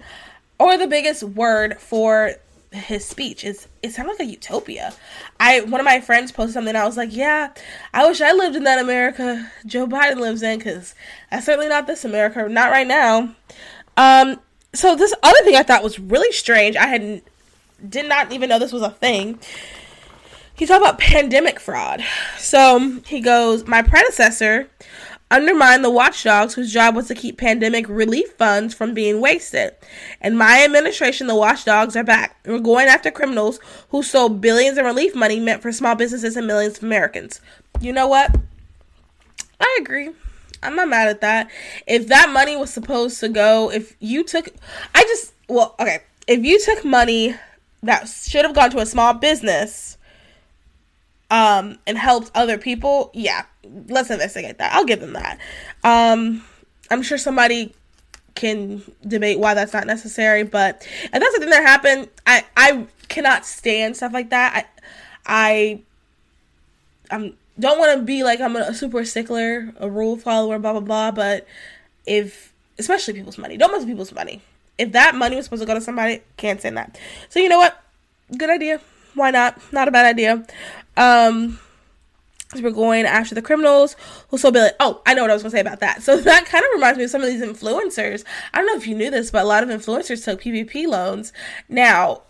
or the biggest word for his speech is it sounded like a utopia. I one of my friends posted something. I was like, yeah, I wish I lived in that America Joe Biden lives in because that's certainly not this America, not right now. Um, so this other thing I thought was really strange. I had did not even know this was a thing. He talked about pandemic fraud. So he goes, my predecessor undermine the watchdogs whose job was to keep pandemic relief funds from being wasted. In my administration, the watchdogs are back. We're going after criminals who stole billions in relief money meant for small businesses and millions of Americans. You know what? I agree. I'm not mad at that. If that money was supposed to go, if you took, I just, well, okay, if you took money that should have gone to a small business um and helped other people yeah. Let's investigate that. I'll give them that. Um i'm sure somebody can debate why that's not necessary but if that's the thing that happened i i cannot stand stuff like that. I i i'm don't want to be like i'm a super stickler a rule follower blah blah blah but if especially people's money don't mess people's money. If that money was supposed to go to somebody can't send that. So you know what? Good idea. Why not? Not a bad idea um, we're going after the criminals who'll still be like, oh, I know what I was gonna say about that. <laughs> So that kind of reminds me of some of these influencers. I don't know if you knew this, but a lot of influencers took PPP loans. Now,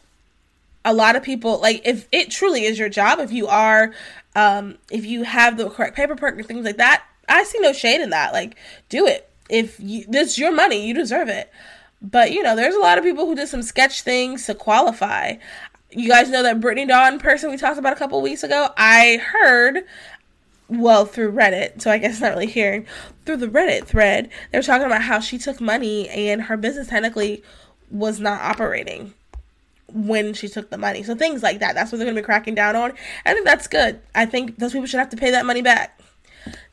a lot of people like if it truly is your job, if you are, um, if you have the correct paperwork and things like that, I see no shade in that. Like, do it. If you, this your money, you deserve it. But you know, there's a lot of people who did some sketch things to qualify. You guys know that Brittany Dawn person we talked about a couple weeks ago. I heard, well, through Reddit, so I guess not really hearing through the Reddit thread. They were talking about how she took money and her business technically was not operating when she took the money. So things like that. That's what they're going to be cracking down on. I think that's good. I think those people should have to pay that money back.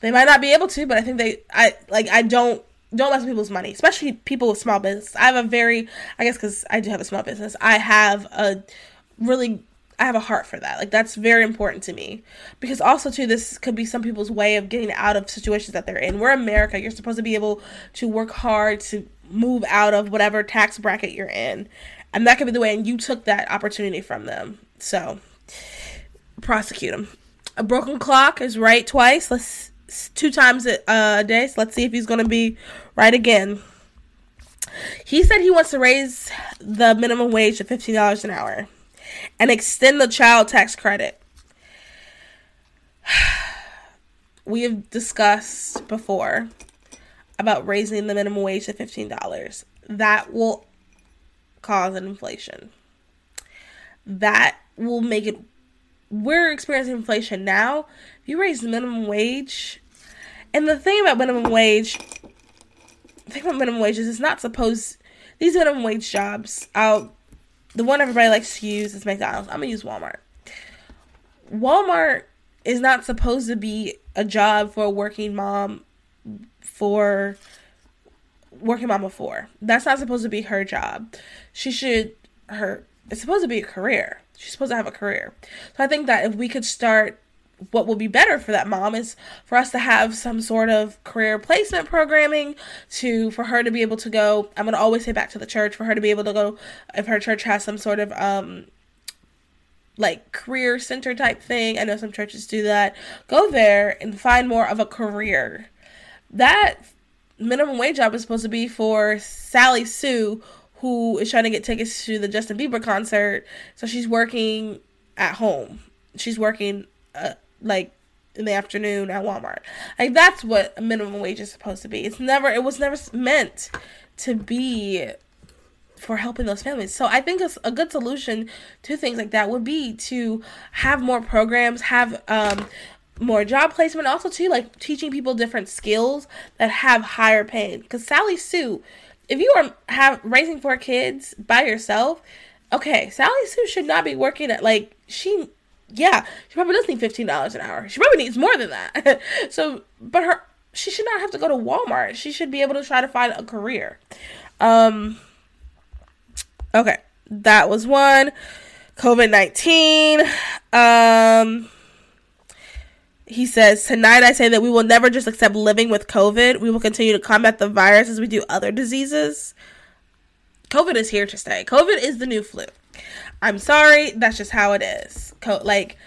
They might not be able to, but I think they I like I don't don't mess with people's money, especially people with small business. I have a very I guess cuz I do have a small business. I have a really I have a heart for that. Like that's very important to me. Because also too this could be some people's way of getting out of situations that they're in. We're America. You're supposed to be able to work hard to move out of whatever tax bracket you're in. And that could be the way and you took that opportunity from them. So prosecute him. A broken clock is right twice. Let's two times a day. So let's see if he's going to be right again. He said he wants to raise the minimum wage to $15 an hour and extend the child tax credit. <sighs> We have discussed before about raising the minimum wage to $15. That will cause an inflation. That will make it we're experiencing inflation now. If you raise the minimum wage, and the thing about minimum wage, the thing about minimum wage is it's not supposed. These minimum wage jobs, I'll, the one everybody likes to use is McDonald's. I'm gonna use Walmart. Walmart is not supposed to be a job for a working mom for working mama for. That's not supposed to be her job. She should her it's supposed to be a career. She's supposed to have a career. So I think that if we could start what will be better for that mom is for us to have some sort of career placement programming to for her to be able to go i'm going to always say back to the church for her to be able to go if her church has some sort of um like career center type thing i know some churches do that go there and find more of a career that minimum wage job is supposed to be for sally sue who is trying to get tickets to the Justin Bieber concert. So she's working at home. She's working uh, like in the afternoon at Walmart. Like that's what a minimum wage is supposed to be. It's never it was never meant to be for helping those families. So I think a good solution to things like that would be to have more programs, have um more job placement also too like teaching people different skills that have higher pay cuz Sally Sue if you are have raising four kids by yourself, okay, Sally Sue should not be working at like she yeah, she probably does need fifteen dollars an hour. She probably needs more than that. <laughs> so but her she should not have to go to Walmart. She should be able to try to find a career. Um okay. That was one. COVID nineteen. Um he says, Tonight I say that we will never just accept living with COVID. We will continue to combat the virus as we do other diseases. COVID is here to stay. COVID is the new flu. I'm sorry, that's just how it is. Like,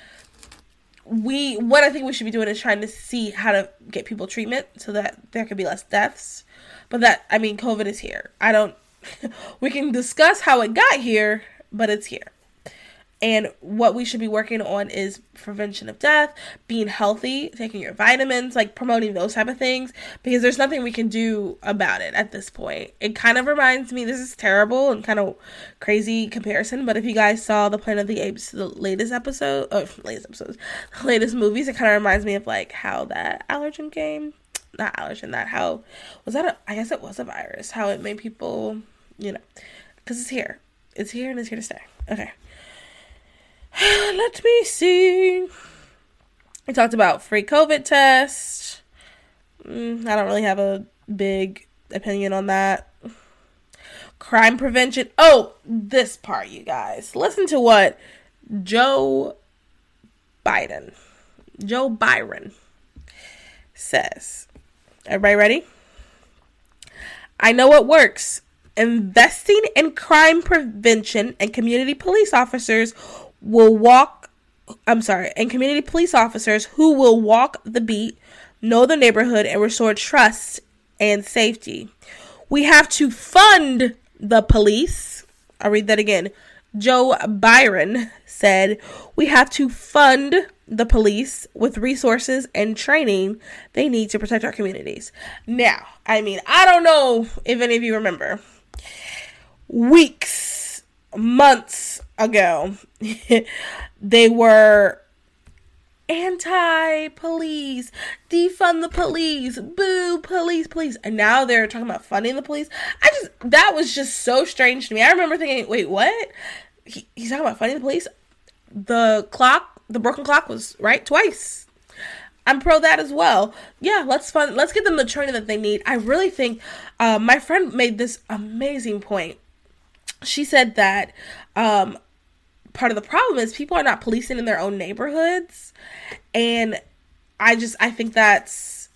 we, what I think we should be doing is trying to see how to get people treatment so that there could be less deaths. But that, I mean, COVID is here. I don't, <laughs> we can discuss how it got here, but it's here. And what we should be working on is prevention of death, being healthy, taking your vitamins, like promoting those type of things, because there's nothing we can do about it at this point. It kind of reminds me, this is terrible and kind of crazy comparison, but if you guys saw the Planet of the Apes, the latest episode, or <laughs> latest episodes, the <laughs> latest movies, it kind of reminds me of like how that allergen came, not allergen, that how, was that a, I guess it was a virus, how it made people, you know, because it's here. It's here and it's here to stay. Okay. <sighs> Let me see. We talked about free COVID test. Mm, I don't really have a big opinion on that. Crime prevention. Oh, this part, you guys. Listen to what Joe Biden, Joe Byron says. Everybody ready? I know what works. Investing in crime prevention and community police officers will walk I'm sorry, and community police officers who will walk the beat, know the neighborhood, and restore trust and safety. We have to fund the police. I'll read that again. Joe Byron said, We have to fund the police with resources and training they need to protect our communities. Now, I mean, I don't know if any of you remember weeks, months ago, <laughs> they were anti police, defund the police, boo police, police. And now they're talking about funding the police. I just, that was just so strange to me. I remember thinking, wait, what? He, he's talking about funding the police? The clock, the broken clock was right twice. I'm pro that as well. Yeah, let's fund. Let's give them the training that they need. I really think uh, my friend made this amazing point. She said that um, part of the problem is people are not policing in their own neighborhoods. And i just i think that's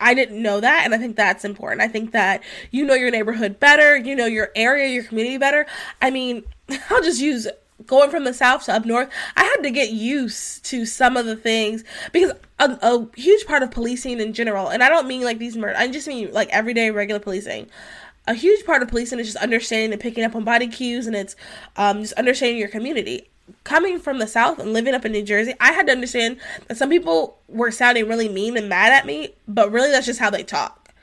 i didn't know that and i think that's important. I think that you know your neighborhood better you know your area your community better. I mean <laughs> i'll just use going from the south to up north i had to get used to some of the things because a, a huge part of policing in general and i don't mean like these murder i just mean like everyday regular policing a huge part of policing is just understanding and picking up on body cues and it's um, just understanding your community. Coming from the south and living up in new jersey i had to understand that some people were sounding really mean and mad at me but really that's just how they talk.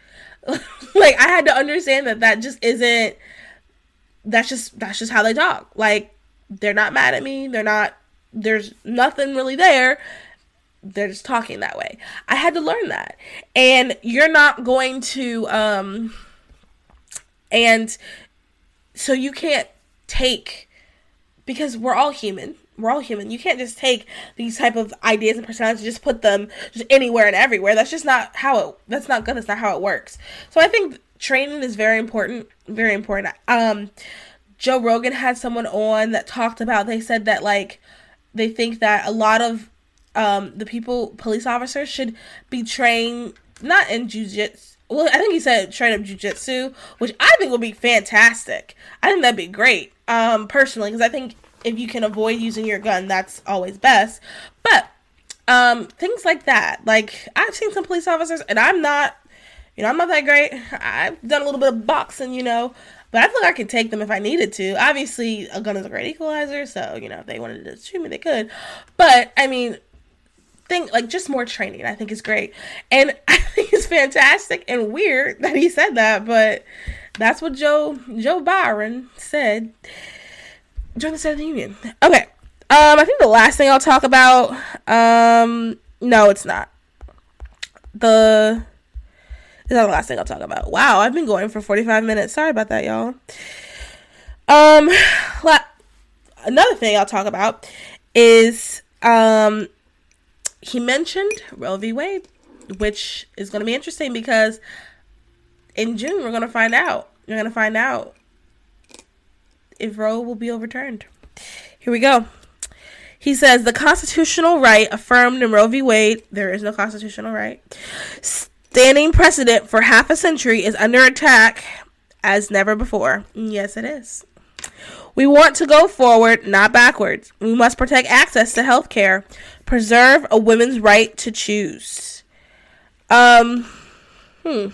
<laughs> Like i had to understand that that just isn't that's just that's just how they talk. Like they're not mad at me they're not there's nothing really there. They're just talking that way. I had to learn that. And you're not going to um and so you can't take because we're all human. We're all human. You can't just take these type of ideas and personalities and just put them just anywhere and everywhere. That's just not how it that's not good. That's not how it works. So I think training is very important. Very important. Um Joe Rogan had someone on that talked about they said that like they think that a lot of um the people police officers should be trained not in jujitsu well, I think he said train up jujitsu, which I think would be fantastic. I think that'd be great, um, personally, because I think if you can avoid using your gun, that's always best. But um, things like that, like I've seen some police officers, and I'm not, you know, I'm not that great. I've done a little bit of boxing, you know, but I feel like I could take them if I needed to. Obviously, a gun is a great equalizer, so you know, if they wanted to shoot me, they could. But I mean, think like just more training I think is great. And <laughs> I think it's fantastic and weird that he said that, but that's what Joe Joe Byron said during the State of the Union. Okay. Um I think the last thing I'll talk about um no it's not. The is not the last thing I'll talk about. Wow, I've been going for 45 minutes. Sorry about that, y'all. Um <sighs> la- another thing I'll talk about is um he mentioned Roe v. Wade, which is going to be interesting because in June we're going to find out. You're going to find out if Roe will be overturned. Here we go. He says the constitutional right affirmed in Roe v. Wade, there is no constitutional right, standing precedent for half a century is under attack as never before. Yes, it is. We want to go forward, not backwards. We must protect access to health care, preserve a woman's right to choose. Um, hmm.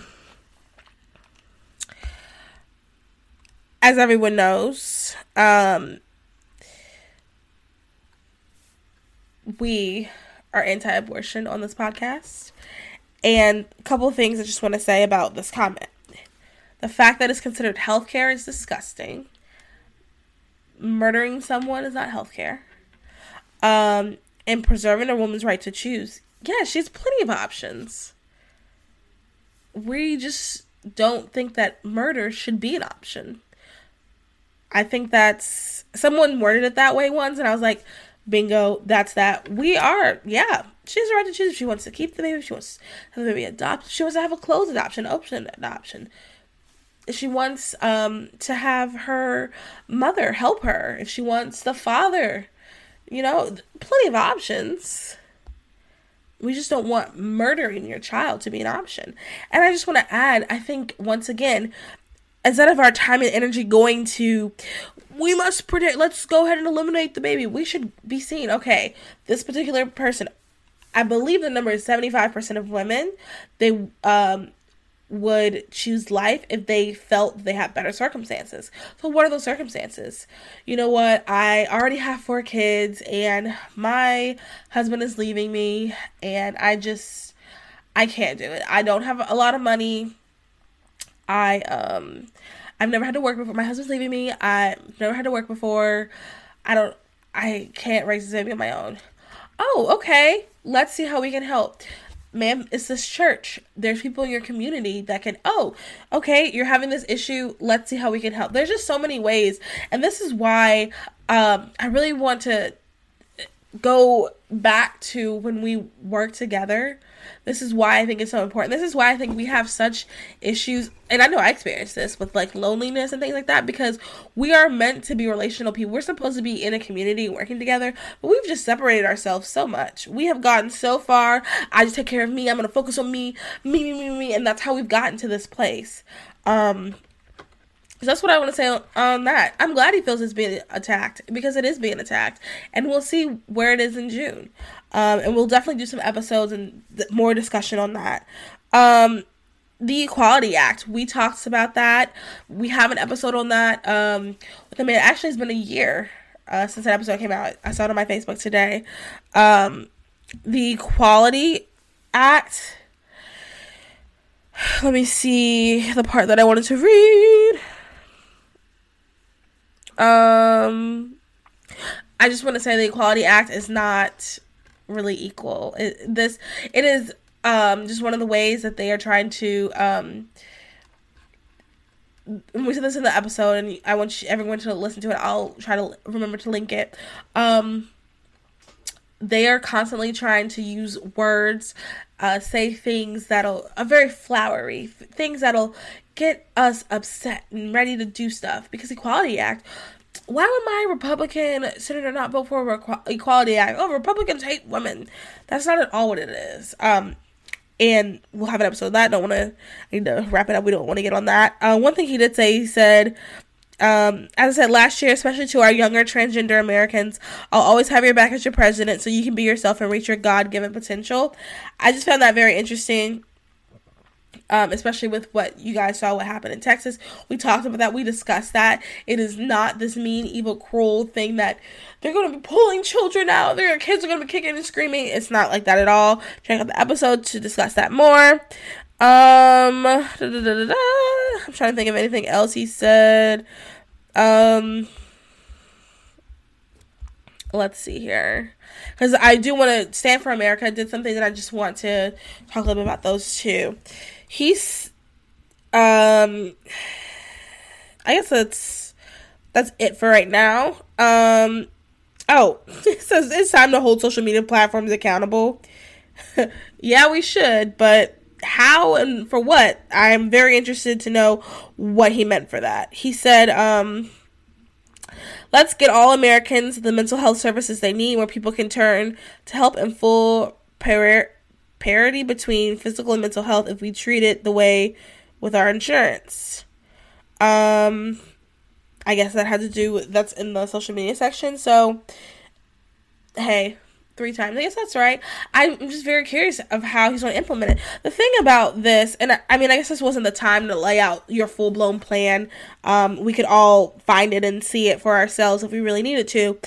As everyone knows, um, we are anti-abortion on this podcast, and a couple of things I just want to say about this comment. The fact that it's considered healthcare is disgusting. Murdering someone is not healthcare. Um, and preserving a woman's right to choose. Yeah, she has plenty of options. We just don't think that murder should be an option. I think that's someone worded it that way once, and I was like, bingo, that's that. We are, yeah. She has a right to choose if she wants to keep the baby, if she wants to have the baby adopted, she wants to have a closed adoption, open adoption. If she wants um, to have her mother help her, if she wants the father you know, plenty of options. We just don't want murdering your child to be an option. And I just want to add, I think, once again, instead of our time and energy going to, we must predict, let's go ahead and eliminate the baby, we should be seeing, okay, this particular person, I believe the number is 75% of women, they, um, would choose life if they felt they had better circumstances. So, what are those circumstances? You know what? I already have four kids, and my husband is leaving me, and I just I can't do it. I don't have a lot of money. I um I've never had to work before. My husband's leaving me. I've never had to work before. I don't I can't raise this baby on my own. Oh, okay. Let's see how we can help ma'am, it's this church. There's people in your community that can, oh, okay, you're having this issue. Let's see how we can help. There's just so many ways. And this is why um, I really want to go back to when we work together this is why I think it's so important. This is why I think we have such issues. And I know I experienced this with like loneliness and things like that because we are meant to be relational people. We're supposed to be in a community working together, but we've just separated ourselves so much. We have gotten so far. I just take care of me. I'm going to focus on me, me, me, me, me. And that's how we've gotten to this place. Um, that's what I want to say on, that. I'm glad he feels it's being attacked because it is being attacked, and we'll see where it is in June. Um, and we'll definitely do some episodes and th- more discussion on that. Um, the Equality Act, we talked about that. We have an episode on that. Um, with the man, actually, it's been a year uh, since that episode came out. I saw it on my Facebook today. Um, the Equality Act. Let me see the part that I wanted to read. Um, I just want to say the Equality Act is not really equal. It, this it is um just one of the ways that they are trying to um we said this in the episode and I want everyone to listen to it. I'll try to remember to link it. Um they are constantly trying to use words, uh, say things that'll are very flowery, things that'll get us upset and ready to do stuff because Equality Act why would my Republican senator not vote for Equality Act? Oh, Republicans hate women. That's not at all what it is. Um, and we'll have an episode of that. Don't want to. I need to wrap it up. We don't want to get on that. Uh, one thing he did say, he said, um, as I said last year, especially to our younger transgender Americans, I'll always have your back as your president, so you can be yourself and reach your God-given potential. I just found that very interesting um, especially with what you guys saw what happened in Texas. We talked about that. We discussed that. It is not this mean, evil, cruel thing that they're going to be pulling children out. Their kids are going to be kicking and screaming. It's not like that at all. Check out the episode to discuss that more. Um, da, da, da, I'm trying to think of anything else he said. Um, let's see here because I do want to stand for America. I did something that I just want to talk a little bit about those two he's um I guess that's that's it for right now. Um oh, <laughs> it says it's time to hold social media platforms accountable. <laughs> yeah, we should, but how and for what? I'm very interested to know what he meant for that. He said, um, let's get all Americans the mental health services they need where people can turn to help in full prayer parity between physical and mental health if we treat it the way with our insurance. Um, I guess that had to do with that's in the social media section. So, hey, three times. I guess that's right. I'm just very curious of how he's going to implement it. The thing about this, and I, mean, I guess this wasn't the time to lay out your full blown plan. Um, we could all find it and see it for ourselves if we really needed to.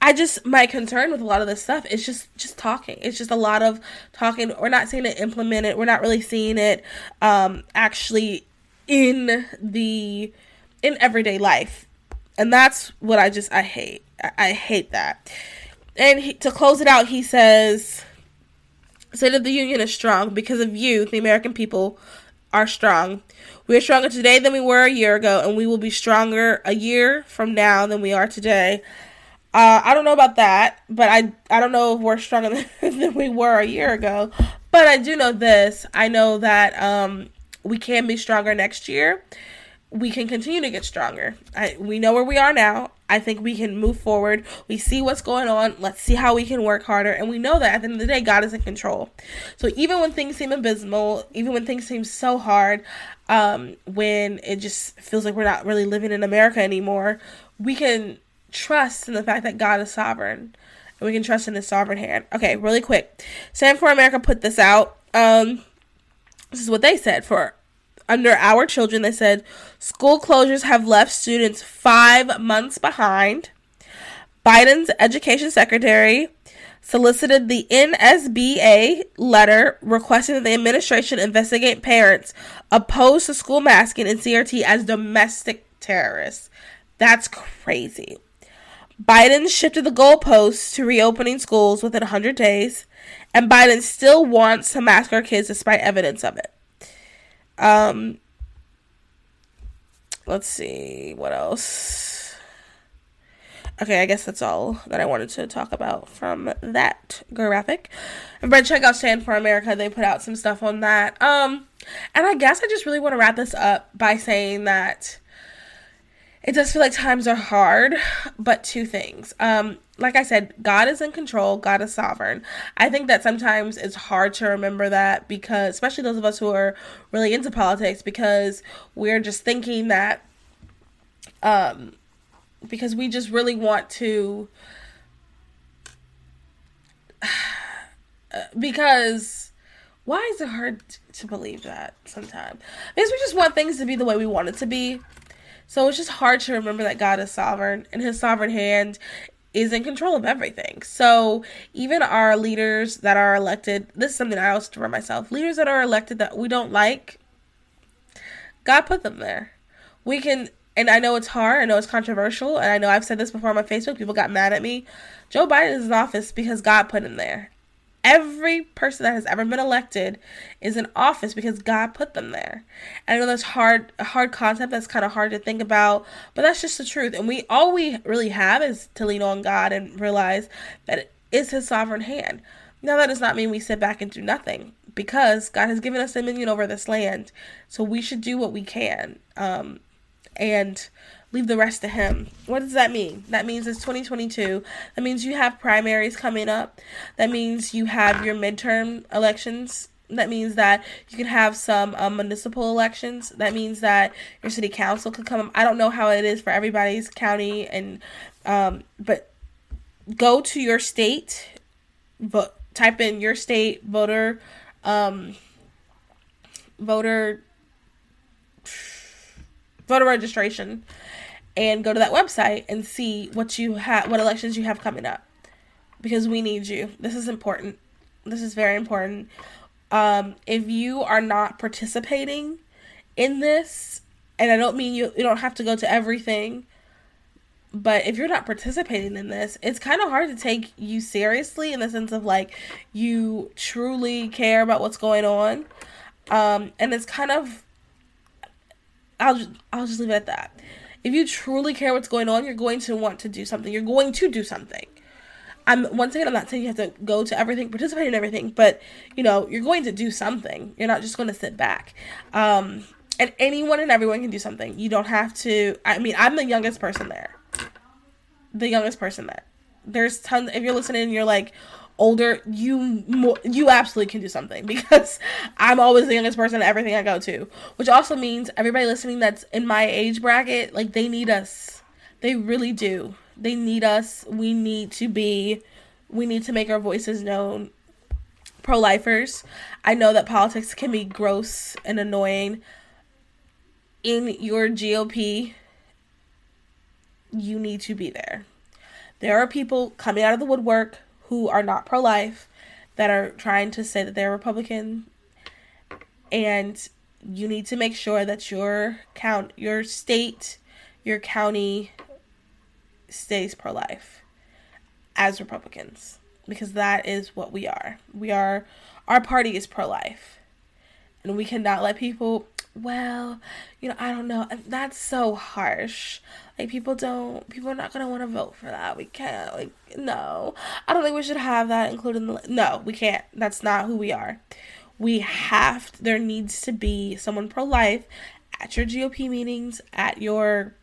I just my concern with a lot of this stuff is just just talking. It's just a lot of talking. We're not seeing it implemented. We're not really seeing it um, actually in the in everyday life, and that's what I just I hate. I, I hate that. And he, to close it out, he says, "Say that the Union is strong because of you. The American people are strong. We are stronger today than we were a year ago, and we will be stronger a year from now than we are today." Uh, I don't know about that, but I I don't know if we're stronger than, <laughs> than we were a year ago. But I do know this. I know that um, we can be stronger next year. We can continue to get stronger. I, we know where we are now. I think we can move forward. We see what's going on. Let's see how we can work harder. And we know that at the end of the day, God is in control. So even when things seem abysmal, even when things seem so hard, um, when it just feels like we're not really living in America anymore, we can trust in the fact that God is sovereign. And we can trust in his sovereign hand. Okay, really quick. Stand for America put this out. Um, this is what they said for under our children, they said school closures have left students five months behind. Biden's education secretary solicited the NSBA letter requesting that the administration investigate parents opposed to school masking and CRT as domestic terrorists. That's crazy. Biden shifted the goalposts to reopening schools within 100 days, and Biden still wants to mask our kids despite evidence of it. Um, let's see what else. Okay, I guess that's all that I wanted to talk about from that graphic. And Bread check out Stand for America. They put out some stuff on that. Um, and I guess I just really want to wrap this up by saying that it does feel like times are hard, but two things. Um, like I said, God is in control, God is sovereign. I think that sometimes it's hard to remember that because, especially those of us who are really into politics, because we're just thinking that, um, because we just really want to, <sighs> because why is it hard to believe that sometimes? Because we just want things to be the way we want it to be. So it's just hard to remember that God is sovereign and his sovereign hand is in control of everything. So even our leaders that are elected, this is something I also for myself, leaders that are elected that we don't like, God put them there. We can and I know it's hard, I know it's controversial, and I know I've said this before on my Facebook, people got mad at me. Joe Biden is in office because God put him there. Every person that has ever been elected is in office because God put them there. I know that's hard a hard concept that's kind of hard to think about, but that's just the truth. And we all we really have is to lean on God and realize that it is his sovereign hand. Now that does not mean we sit back and do nothing because God has given us dominion over this land. So we should do what we can. Um, and leave the rest to him. What does that mean? That means it's 2022. That means you have primaries coming up. That means you have your midterm elections. That means that you can have some um, municipal elections. That means that your city council could come. I don't know how it is for everybody's county and um, but go to your state, vote, type in your state voter um, voter voter registration and go to that website and see what you have what elections you have coming up. Because we need you. This is important. This is very important. Um, if you are not participating in this and i don't mean you you don't have to go to everything but if you're not participating in this it's kind of hard to take you seriously in the sense of like you truly care about what's going on. Um, and it's kind of I'll just, I'll just leave it at that if you truly care what's going on, you're going to want to do something. You're going to do something. I'm once again I'm not saying you have to go to everything, participate in everything, but you know, you're going to do something. You're not just going to sit back. Um and anyone and everyone can do something. You don't have to I mean, I'm the youngest person there. The youngest person there. There's tons if you're listening you're like, older, you more, you absolutely can do something <laughs> because I'm always the youngest person at everything I go to. Which also means everybody listening that's in my age bracket, like they need us. They really do. They need us. We need to be we need to make our voices known. Pro lifers, I know that politics can be gross and annoying. In your GOP, you need to be there. There are people coming out of the woodwork who are not pro life that are trying to say that they're Republican. And you need to make sure that your count your state, your county stays pro life as Republicans. Because that is what we are. We are our party is pro life. And we cannot let people well, you know, I don't know. That's so harsh. Like people don't people are not gonna want to vote for that. We can't like no. I don't think we should have that included in the no, we can't. That's not who we are. We have there needs to be someone pro life at your GOP meetings, at your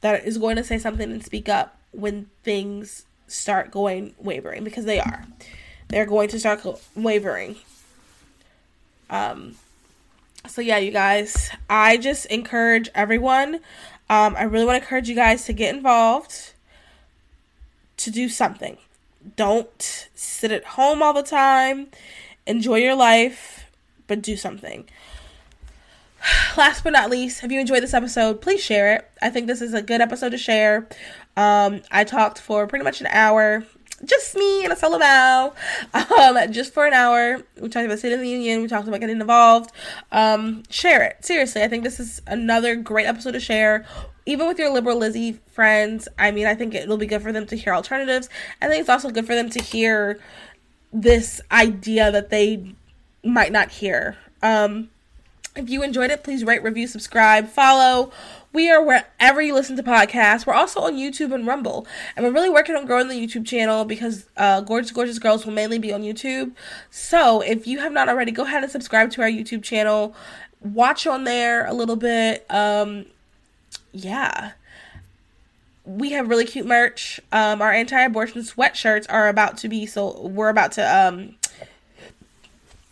that is going to say something and speak up when things start going wavering because they are. They're going to start wavering. Um so yeah, you guys, I just encourage everyone um, I really want to encourage you guys to get involved, to do something. Don't sit at home all the time. Enjoy your life, but do something. <sighs> last but not least, if you enjoyed this episode, please share it. I think this is a good episode to share. Um, I talked for pretty much an hour just me and a solo bow, um, just for an hour. We talked about State of the Union. We talked about getting involved. Um, share it. Seriously, I think this is another great episode to share. Even with your liberal Lizzie friends, I mean, I think it'll be good for them to hear alternatives. I think it's also good for them to hear this idea that they might not hear. Um, if you enjoyed it, please rate, review, subscribe, follow. We are wherever you listen to podcasts. We're also on YouTube and Rumble. And we're really working on growing the YouTube channel because uh, Gorgeous Gorgeous Girls will mainly be on YouTube. So if you have not already, go ahead and subscribe to our YouTube channel. Watch on there a little bit. Um, yeah. We have really cute merch. Um, our anti-abortion sweatshirts are about to be so we're about to um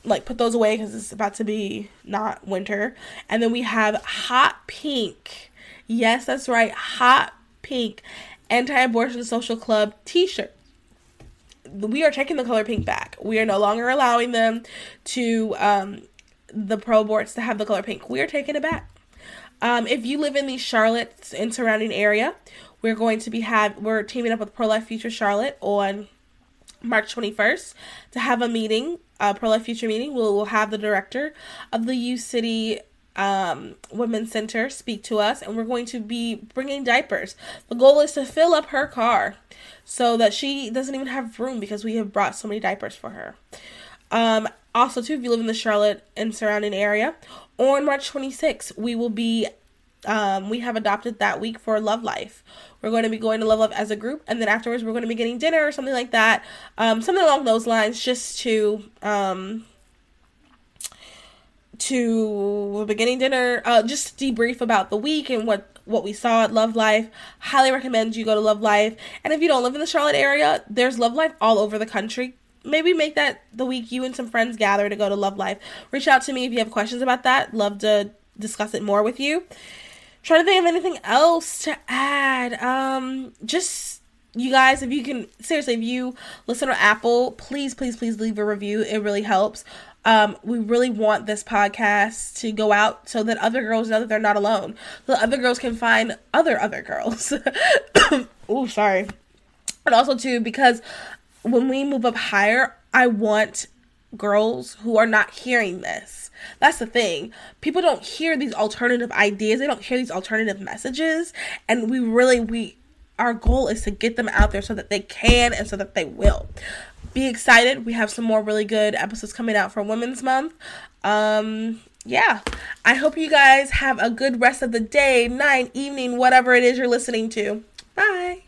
like put those away because it's about to be not winter. And then we have hot pink. Yes, that's right, hot pink anti-abortion social club t-shirt. We are taking the color pink back. We are no longer allowing them to um the pro aborts to have the color pink. We are taking it back. Um, if you live in the Charlotte and surrounding area, we're going to be have we're teaming up with Pro Life Future Charlotte on March 21st to have a meeting, a pro life future meeting. We'll, we'll have the director of the U City um, Women's Center speak to us, and we're going to be bringing diapers. The goal is to fill up her car so that she doesn't even have room because we have brought so many diapers for her. Um, also, too, if you live in the Charlotte and surrounding area, on March 26th, we will be um, we have adopted that week for Love Life. We're going to be going to Love Life as a group, and then afterwards we're going to be getting dinner or something like that, um, something along those lines, just to um, to beginning dinner, uh, just debrief about the week and what what we saw at Love Life. Highly recommend you go to Love Life, and if you don't live in the Charlotte area, there's Love Life all over the country. Maybe make that the week you and some friends gather to go to Love Life. Reach out to me if you have questions about that. Love to discuss it more with you trying to think of anything else to add. Um, just you guys, if you can seriously, if you listen to Apple, please, please, please leave a review. It really helps. Um, we really want this podcast to go out so that other girls know that they're not alone. So that other girls can find other other girls. <coughs> oh, sorry. And also too, because when we move up higher, I want girls who are not hearing this. That's the thing. People don't hear these alternative ideas. They don't hear these alternative messages. And we really we our goal is to get them out there so that they can and so that they will. Be excited. We have some more really good episodes coming out for Women's Month. Um yeah. I hope you guys have a good rest of the day, night, evening, whatever it is you're listening to. Bye.